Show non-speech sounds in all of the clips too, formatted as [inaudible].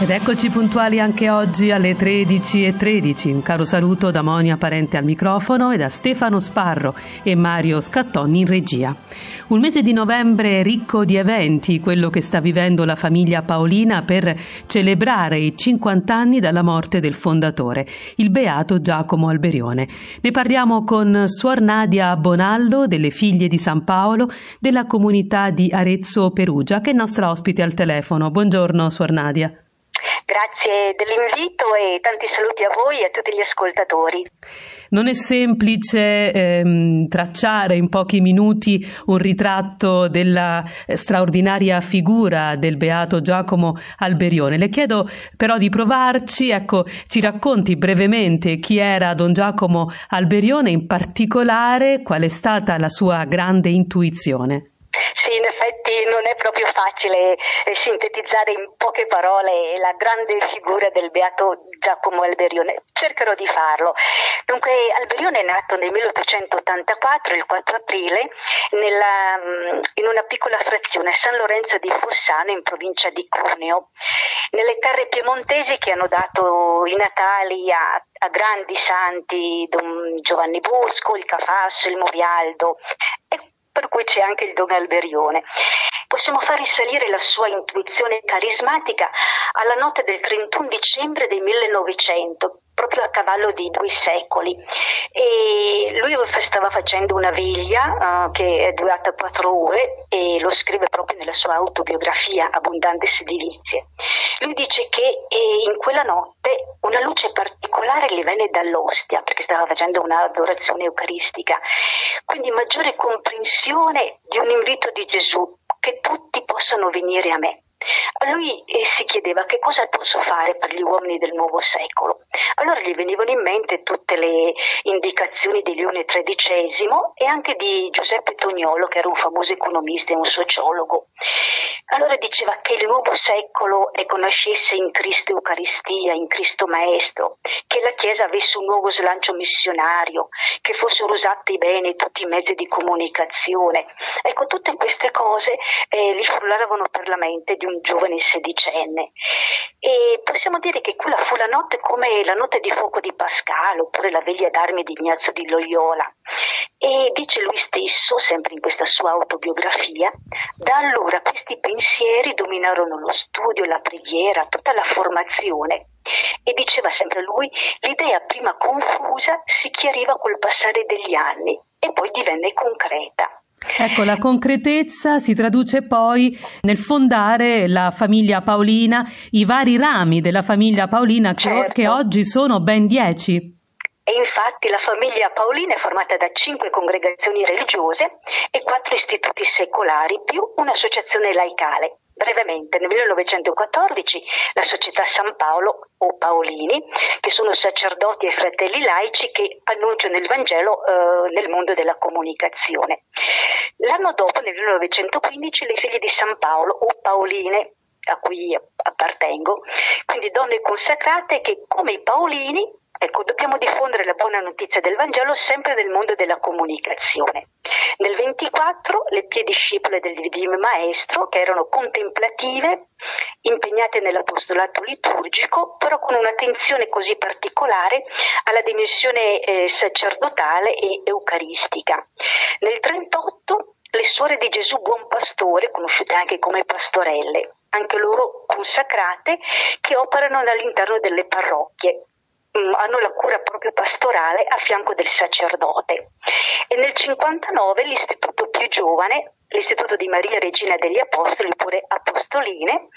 Ed eccoci puntuali anche oggi alle 13.13. Un caro saluto da Monia Parente al microfono e da Stefano Sparro e Mario Scattoni in regia. Un mese di novembre ricco di eventi, quello che sta vivendo la famiglia Paolina per celebrare i 50 anni dalla morte del fondatore, il beato Giacomo Alberione. Ne parliamo con Suor Nadia Bonaldo, delle figlie di San Paolo, della comunità di Arezzo Perugia, che è nostra ospite al telefono. Buongiorno, Suor Nadia. Grazie dell'invito e tanti saluti a voi e a tutti gli ascoltatori. Non è semplice ehm, tracciare in pochi minuti un ritratto della straordinaria figura del beato Giacomo Alberione. Le chiedo però di provarci, ecco, ci racconti brevemente chi era Don Giacomo Alberione, in particolare qual è stata la sua grande intuizione. Sì, in effetti non è proprio facile eh, sintetizzare in poche parole la grande figura del beato Giacomo Alberione. Cercherò di farlo. Dunque, Alberione è nato nel 1884, il 4 aprile, nella, mm, in una piccola frazione, San Lorenzo di Fossano, in provincia di Cuneo, nelle terre piemontesi che hanno dato i natali a, a grandi santi, Don Giovanni Bosco, il Cafasso, il Movialdo per cui c'è anche il Don Alberione. Possiamo far risalire la sua intuizione carismatica alla notte del 31 dicembre del 1900, proprio a cavallo di due secoli. E lui stava facendo una veglia uh, che è durata quattro ore e lo scrive proprio nella sua autobiografia Abbondantes Delizie. Lui dice che eh, in quella notte una luce particolare gli venne dall'ostia perché stava facendo un'adorazione eucaristica, quindi maggiore comprensione di un invito di Gesù che tutti possano venire a me. Lui eh, si chiedeva che cosa posso fare per gli uomini del nuovo secolo. Allora gli venivano in mente tutte le indicazioni di Leone XIII e anche di Giuseppe Tognolo, che era un famoso economista e un sociologo. Allora diceva che il nuovo secolo conoscesse in Cristo Eucaristia, in Cristo Maestro, che la Chiesa avesse un nuovo slancio missionario, che fossero usati bene tutti i mezzi di comunicazione. Ecco, tutte queste cose eh, gli frullarono per la mente di un giovane sedicenne. E possiamo dire che quella fu la notte come la notte di fuoco di Pascal oppure la veglia d'armi di Ignazio di Loyola. E dice lui stesso, sempre in questa sua autobiografia, da allora questi pensieri dominarono lo studio, la preghiera, tutta la formazione. E diceva sempre lui, l'idea prima confusa si chiariva col passare degli anni e poi divenne concreta. Ecco, la concretezza si traduce poi nel fondare la famiglia Paolina, i vari rami della famiglia Paolina che, certo. che oggi sono ben dieci. E infatti la famiglia Paolina è formata da cinque congregazioni religiose e quattro istituti secolari più un'associazione laicale. Brevemente, nel 1914 la società San Paolo o Paolini, che sono sacerdoti e fratelli laici che annunciano il Vangelo eh, nel mondo della comunicazione. L'anno dopo, nel 1915, le figlie di San Paolo o Paoline, a cui appartengo, quindi donne consacrate che come i Paolini Ecco, dobbiamo diffondere la buona notizia del Vangelo sempre nel mondo della comunicazione. Nel 24 le pie discepole del Divino Maestro, che erano contemplative, impegnate nell'apostolato liturgico, però con un'attenzione così particolare alla dimensione eh, sacerdotale e eucaristica. Nel 38 le suore di Gesù Buon Pastore, conosciute anche come pastorelle, anche loro consacrate, che operano all'interno delle parrocchie hanno la cura proprio pastorale a fianco del sacerdote. E nel 59 l'istituto più giovane, l'istituto di Maria Regina degli Apostoli, oppure Apostoline,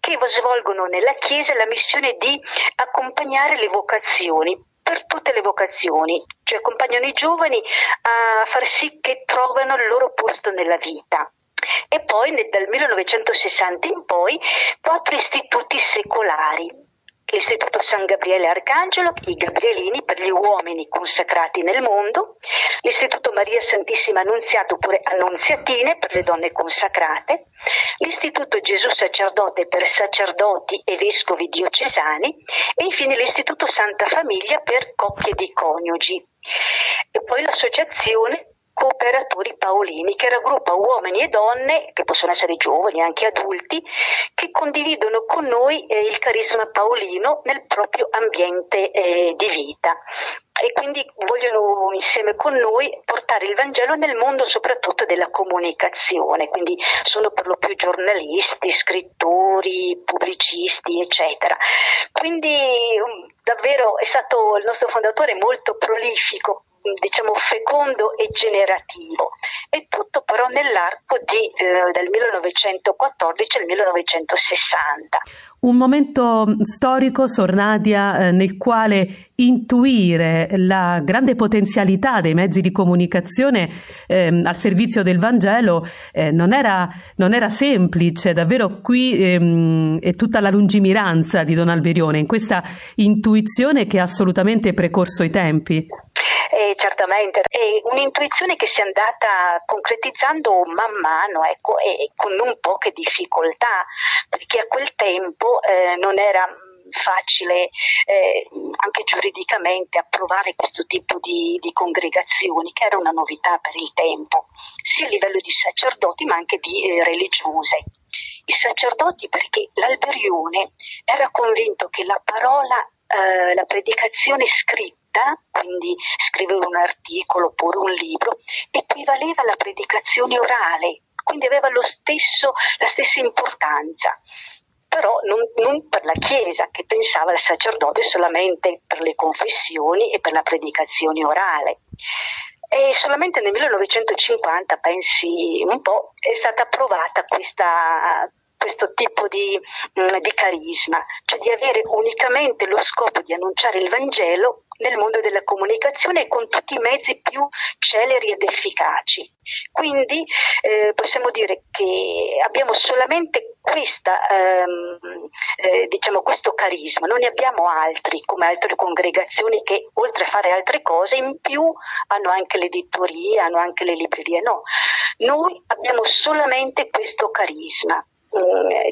che svolgono nella Chiesa la missione di accompagnare le vocazioni per tutte le vocazioni, cioè accompagnano i giovani a far sì che trovano il loro posto nella vita. e poi dal 1960 in poi quattro istituti secolari l'Istituto San Gabriele Arcangelo, i Gabrielini per gli uomini consacrati nel mondo, l'Istituto Maria Santissima Annunziata oppure Annunziatine per le donne consacrate, l'Istituto Gesù Sacerdote per sacerdoti e vescovi diocesani. E infine l'Istituto Santa Famiglia per coppie di coniugi. E poi l'associazione cooperatori paolini, che raggruppa uomini e donne, che possono essere giovani, anche adulti, che condividono con noi eh, il carisma paolino nel proprio ambiente eh, di vita. E quindi vogliono insieme con noi portare il Vangelo nel mondo soprattutto della comunicazione, quindi sono per lo più giornalisti, scrittori, pubblicisti, eccetera. Quindi um, davvero è stato il nostro fondatore molto prolifico diciamo fecondo e generativo. E tutto però nell'arco di, eh, del 1914 al 1960 un momento storico, Sornadia, eh, nel quale intuire la grande potenzialità dei mezzi di comunicazione eh, al servizio del Vangelo eh, non, era, non, era, semplice, davvero qui ehm, è tutta la lungimiranza di Don Alberione, in questa intuizione che ha assolutamente precorso i tempi. Eh, certamente, è un'intuizione che si è andata concretizzando man mano ecco, e con non poche difficoltà, perché a quel tempo eh, non era facile eh, anche giuridicamente approvare questo tipo di, di, congregazioni, che era una novità per il tempo, sia a livello di sacerdoti ma anche di eh, religiose. I sacerdoti perché l'Alberione era convinto che la parola, eh, la predicazione scritta, quindi scrivere un articolo oppure un libro, equivaleva alla predicazione orale, quindi aveva stesso, la stessa importanza però non, non, per la Chiesa che pensava al sacerdote solamente per le confessioni e per la predicazione orale. E solamente nel 1950, pensi un po', è stata approvata questa, questo tipo di, mm, di carisma, cioè di avere unicamente lo scopo di annunciare il Vangelo nel mondo della comunicazione con tutti i mezzi più celeri ed efficaci. Quindi eh, possiamo dire che abbiamo solamente questa, ehm, eh, diciamo, questo carisma, non ne abbiamo altri come altre congregazioni che oltre a fare altre cose in più hanno anche l'editoria, hanno anche le librerie. No, noi abbiamo solamente questo carisma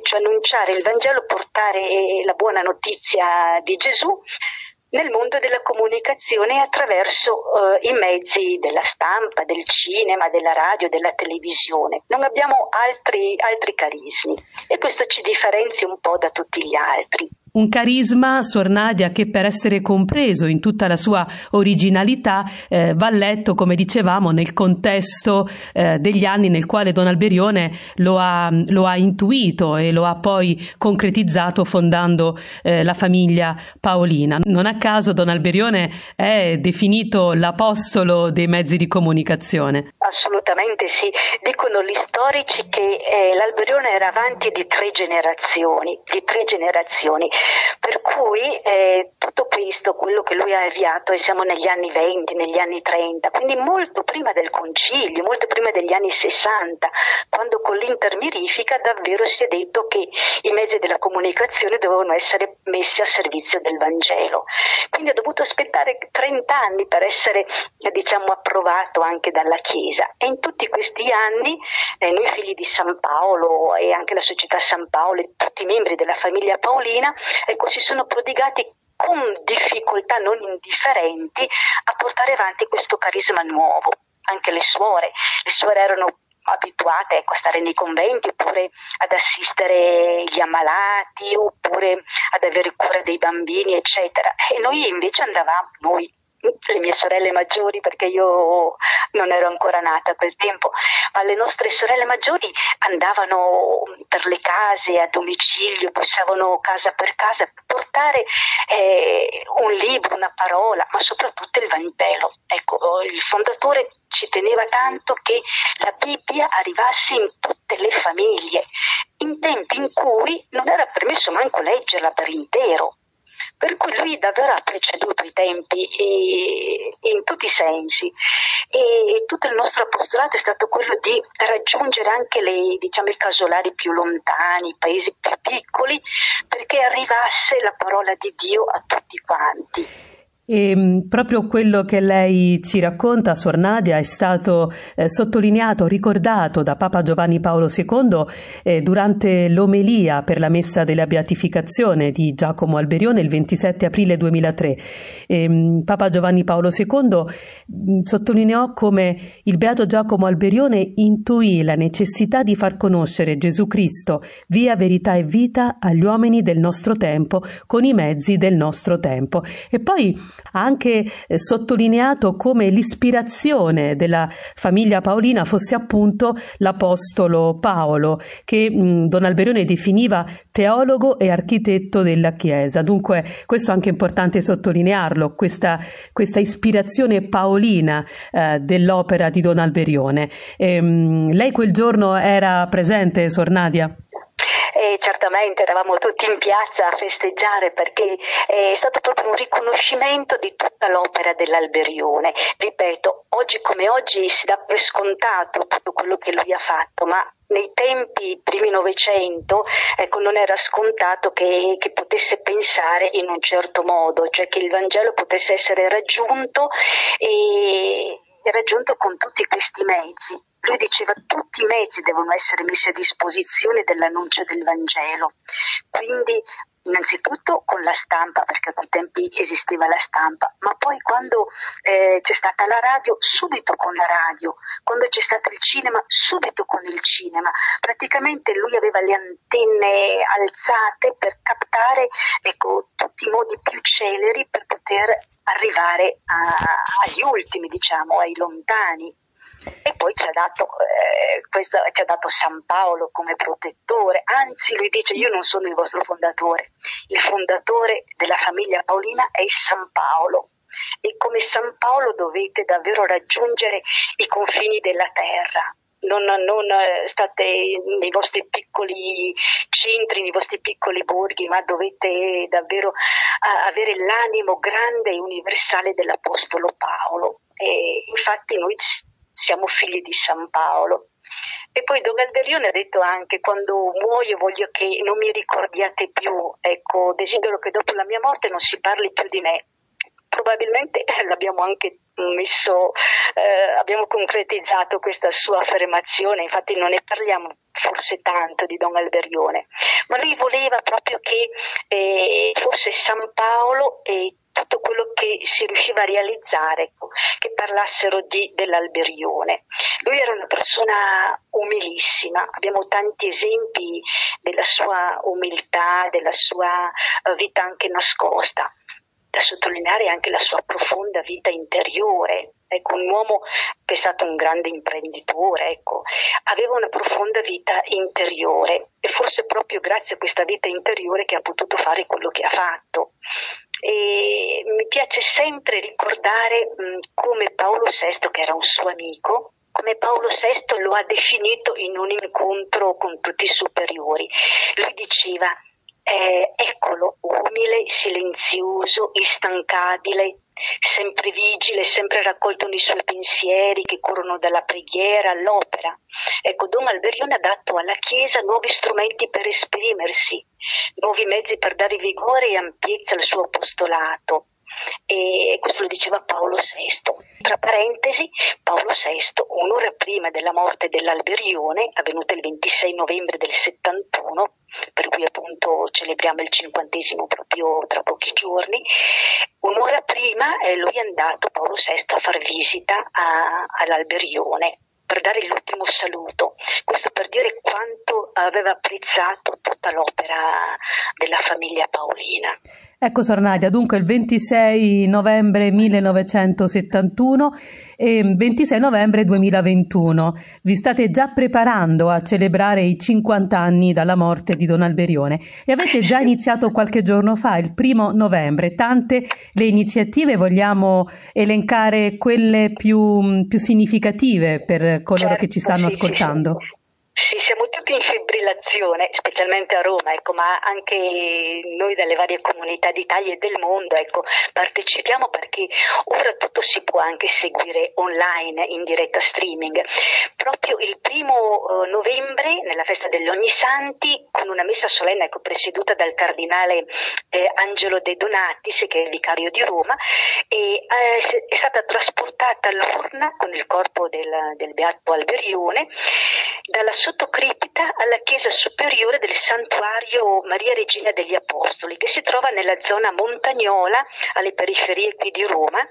cioè annunciare il Vangelo, portare la buona notizia di Gesù nel mondo della comunicazione attraverso eh, i mezzi della stampa, del cinema, della radio, della televisione. Non abbiamo altri, altri carismi e questo ci differenzia un po' da tutti gli altri. Un carisma, Suor Nadia, che per essere compreso in tutta la sua originalità eh, va letto, come dicevamo, nel contesto eh, degli anni nel quale Don Alberione lo ha, lo ha, intuito e lo ha poi concretizzato fondando eh, la famiglia Paolina. Non a caso Don Alberione è definito l'apostolo dei mezzi di comunicazione. Assolutamente sì. Dicono gli storici che eh, l'Alberione era avanti di tre generazioni, di tre generazioni. Per cui eh, tutto questo, quello che lui ha avviato, e siamo negli anni 20, negli anni 30, quindi molto prima del concilio, molto prima degli anni 60, quando con l'intermirifica davvero si è detto che i mezzi della comunicazione dovevano essere messi a servizio del Vangelo. Quindi ha dovuto aspettare 30 anni per essere diciamo, approvato anche dalla Chiesa e in tutti questi anni eh, noi figli di San Paolo e anche la società San Paolo e tutti i membri della famiglia Paolina ecco, si sono prodigati con difficoltà non indifferenti a portare avanti questo carisma nuovo. Anche le suore, le suore erano abituate ecco, a stare nei conventi oppure ad assistere gli ammalati oppure ad avere cura dei bambini eccetera e noi invece andavamo noi le mie sorelle maggiori perché io non ero ancora nata a quel tempo, ma le nostre sorelle maggiori andavano per le case a domicilio, bussavano casa per casa per portare eh, un libro, una parola, ma soprattutto il Vangelo. Ecco, il fondatore ci teneva tanto che la Bibbia arrivasse in tutte le famiglie, in tempi in cui non era permesso manco leggerla per intero per cui lui davvero ha preceduto i tempi in tutti i sensi e tutto il nostro apostolato è stato quello di raggiungere anche le, diciamo, i casolari più lontani, i paesi più piccoli, perché arrivasse la parola di Dio a tutti quanti. E mm, proprio quello che lei ci racconta, Suor Nadia, è stato eh, sottolineato, ricordato da Papa Giovanni Paolo II eh, durante l'omelia per la messa della beatificazione di Giacomo Alberione il 27 aprile 2003. E, mm, Papa Giovanni Paolo II mm, sottolineò come il beato Giacomo Alberione intuì la necessità di far conoscere Gesù Cristo, via verità e vita agli uomini del nostro tempo con i mezzi del nostro tempo. E poi ha anche eh, sottolineato come l'ispirazione della famiglia Paolina fosse appunto l'Apostolo Paolo, che mh, Don Alberione definiva teologo e architetto della Chiesa. Dunque questo è anche importante sottolinearlo, questa, questa ispirazione paolina eh, dell'opera di Don Alberione. E, ehm, mh, lei quel giorno era presente, Sor Nadia? E certamente eravamo tutti in piazza a festeggiare perché è stato proprio un riconoscimento di tutta l'opera dell'Alberione. Ripeto, oggi come oggi si dà per scontato tutto quello che lui ha fatto, ma nei tempi primi Novecento ecco, non era scontato che, che, potesse pensare in un certo modo, cioè che il Vangelo potesse essere raggiunto e raggiunto con tutti questi mezzi. Lui diceva tutti i mezzi devono essere messi a disposizione dell'annuncio del Vangelo. Quindi innanzitutto con la stampa, perché a quei tempi esisteva la stampa, ma poi quando eh, c'è stata la radio, subito con la radio, quando c'è stato il cinema, subito con il cinema. Praticamente lui aveva le antenne alzate per captare ecco, tutti i modi più celeri per poter arrivare a, agli ultimi, diciamo, ai lontani. E poi ci ha, dato, eh, questo, ci ha dato San Paolo come protettore, anzi lui dice io non sono il vostro fondatore, il fondatore della famiglia Paolina è San Paolo e come San Paolo dovete davvero raggiungere i confini della terra. Non, non, eh, state nei vostri piccoli centri, nei vostri piccoli borghi, ma dovete davvero avere l'animo grande e universale dell'Apostolo Paolo. E infatti noi siamo figli di San Paolo. E poi Don Galderione ha detto anche quando muoio voglio che non mi ricordiate più, ecco, desidero che dopo la mia morte non si parli più di me. Probabilmente [laughs] l'abbiamo anche messo, eh, abbiamo concretizzato questa sua affermazione, infatti non ne parliamo forse tanto di Don Alberione, ma lui voleva proprio che eh, fosse San Paolo e tutto quello che si riusciva a realizzare, ecco, che parlassero di, dell'Alberione. Lui era una persona umilissima, abbiamo tanti esempi della sua umiltà, della sua eh, vita anche nascosta da sottolineare anche la sua profonda vita interiore. Ecco, un uomo che è stato un grande imprenditore, ecco, aveva una profonda vita interiore e forse proprio grazie a questa vita interiore che ha potuto fare quello che ha fatto. E mi piace sempre ricordare mh, come Paolo VI, che era un suo amico, come Paolo VI lo ha definito in un incontro con tutti i superiori. Lui diceva eh, eccolo, umile, silenzioso, instancabile, sempre vigile, sempre raccolto nei suoi pensieri che corrono dalla preghiera all'opera. Ecco, Don Alberione ha dato alla Chiesa nuovi strumenti per esprimersi, nuovi mezzi per dare vigore e ampiezza al suo apostolato e questo lo diceva Paolo VI. Tra parentesi, Paolo VI, un'ora prima della morte dell'Alberione, avvenuta il 26 novembre del 71, per cui appunto celebriamo il cinquantesimo proprio tra pochi giorni, un'ora prima eh, lui è andato, Paolo VI, a far visita a, all'Alberione per dare l'ultimo saluto. Questo per dire quanto aveva apprezzato tutta l'opera della famiglia Paolina. Ecco Sor Nadia, dunque il 26 novembre 1971 e 26 novembre 2021 vi state già preparando a celebrare i 50 anni dalla morte di Don Alberione. E avete già iniziato qualche giorno fa, il primo novembre, tante le iniziative, vogliamo elencare quelle più, più significative per coloro certo, che ci stanno sì, ascoltando. Sì, Sì, siamo tutti in fibrillazione, specialmente a Roma, ecco, ma anche noi dalle varie comunità d'Italia e del mondo ecco, partecipiamo perché ora tutto si può anche seguire online in diretta streaming. Proprio novembre, nella festa degli Ogni Santi, con una messa solenne ecco, presieduta dal cardinale eh, Angelo De Donatis, che è il vicario di Roma, e, eh, è stata trasportata l'urna con il corpo del, del Beato Alberione dalla sottocripta alla chiesa superiore del santuario Maria Regina degli Apostoli, che si trova nella zona montagnola, alle periferie qui di Roma,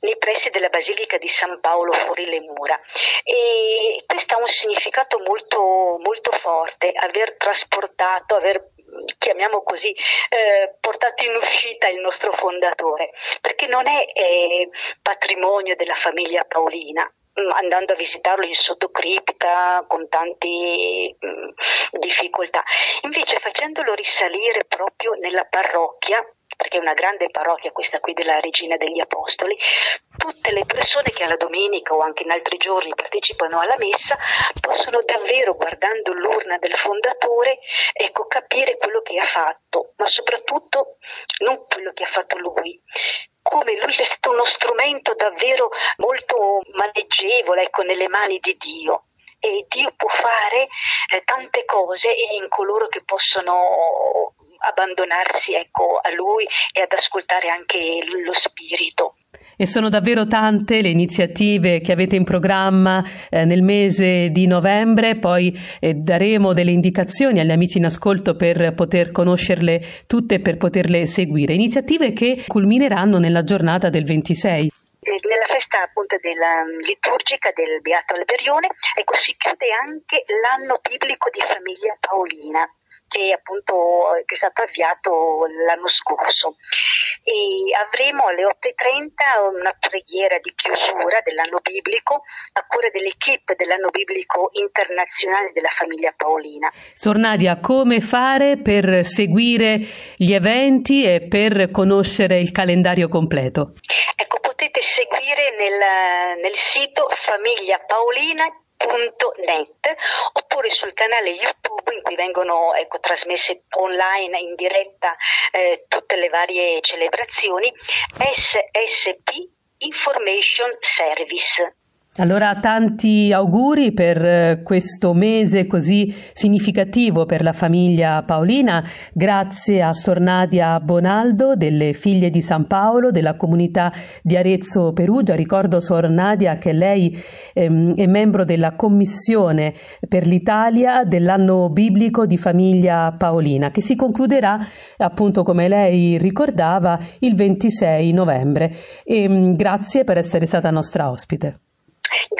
nei pressi della Basilica di San Paolo fuori le mura. E questo ha un significato molto, molto forte, aver trasportato, aver chiamiamo così, eh, portato in uscita il nostro fondatore, perché non è eh, patrimonio della famiglia Paolina, Mm, andando a visitarlo in sottocripta con tante mm, difficoltà. Invece facendolo risalire proprio nella parrocchia, perché è una grande parrocchia questa qui della Regina degli Apostoli, tutte le persone che alla domenica o anche in altri giorni partecipano alla messa possono davvero, guardando l'urna del fondatore, ecco, capire quello che ha fatto, ma soprattutto non quello che ha fatto lui, come lui sia stato uno strumento davvero molto maneggevole ecco, nelle mani di Dio. E Dio può fare eh, tante cose in coloro che possono abbandonarsi ecco, a lui e ad ascoltare anche lo spirito. E sono davvero tante le iniziative che avete in programma eh, nel mese di novembre, poi eh, daremo delle indicazioni agli amici in ascolto per poter conoscerle tutte e per poterle seguire. Iniziative che culmineranno nella giornata del 26 nella festa appunto della mm, liturgica del Beato Alberione, ecco, si chiude anche l'anno biblico di famiglia Paolina che appunto che è stato avviato l'anno scorso e avremo alle 8.30 una preghiera di chiusura dell'anno biblico a cura dell'equipe dell'anno biblico internazionale della famiglia Paolina. Sornadia, come fare per seguire gli eventi e per conoscere il calendario completo? Ecco, potete seguire nel, nel sito famigliapaolina.com www.radioticino.net oppure sul canale YouTube in cui vengono ecco, trasmesse online in diretta eh, tutte le varie celebrazioni SSP Information Service. Allora tanti auguri per eh, questo mese così significativo per la famiglia Paolina, grazie a Sornadia Bonaldo delle Figlie di San Paolo della comunità di Arezzo Perugia. Ricordo Sornadia che lei ehm, è membro della Commissione per l'Italia dell'anno biblico di famiglia Paolina che si concluderà appunto come lei ricordava il 26 novembre. E, ehm, grazie per essere stata nostra ospite.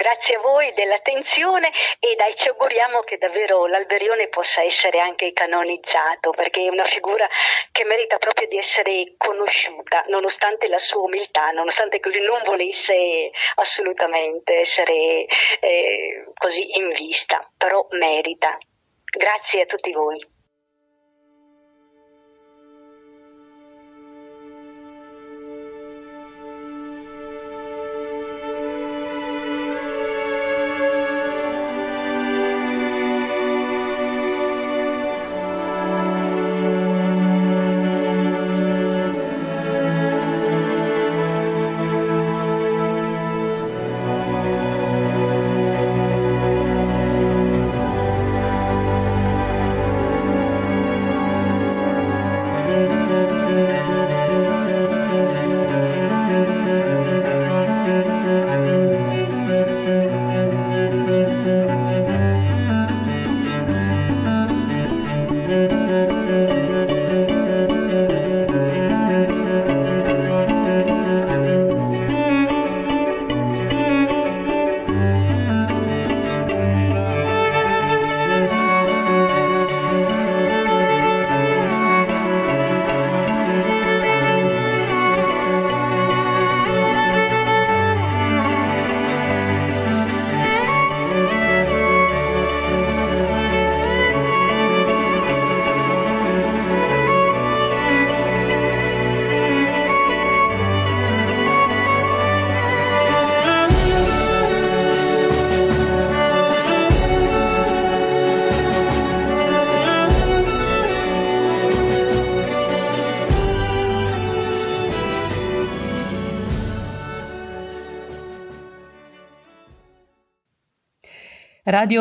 Grazie a voi dell'attenzione e dai, ci auguriamo che davvero l'Alberione possa essere anche canonizzato perché è una figura che merita proprio di essere conosciuta nonostante la sua umiltà, nonostante che lui non volesse assolutamente essere eh, così in vista, però merita. Grazie a tutti voi.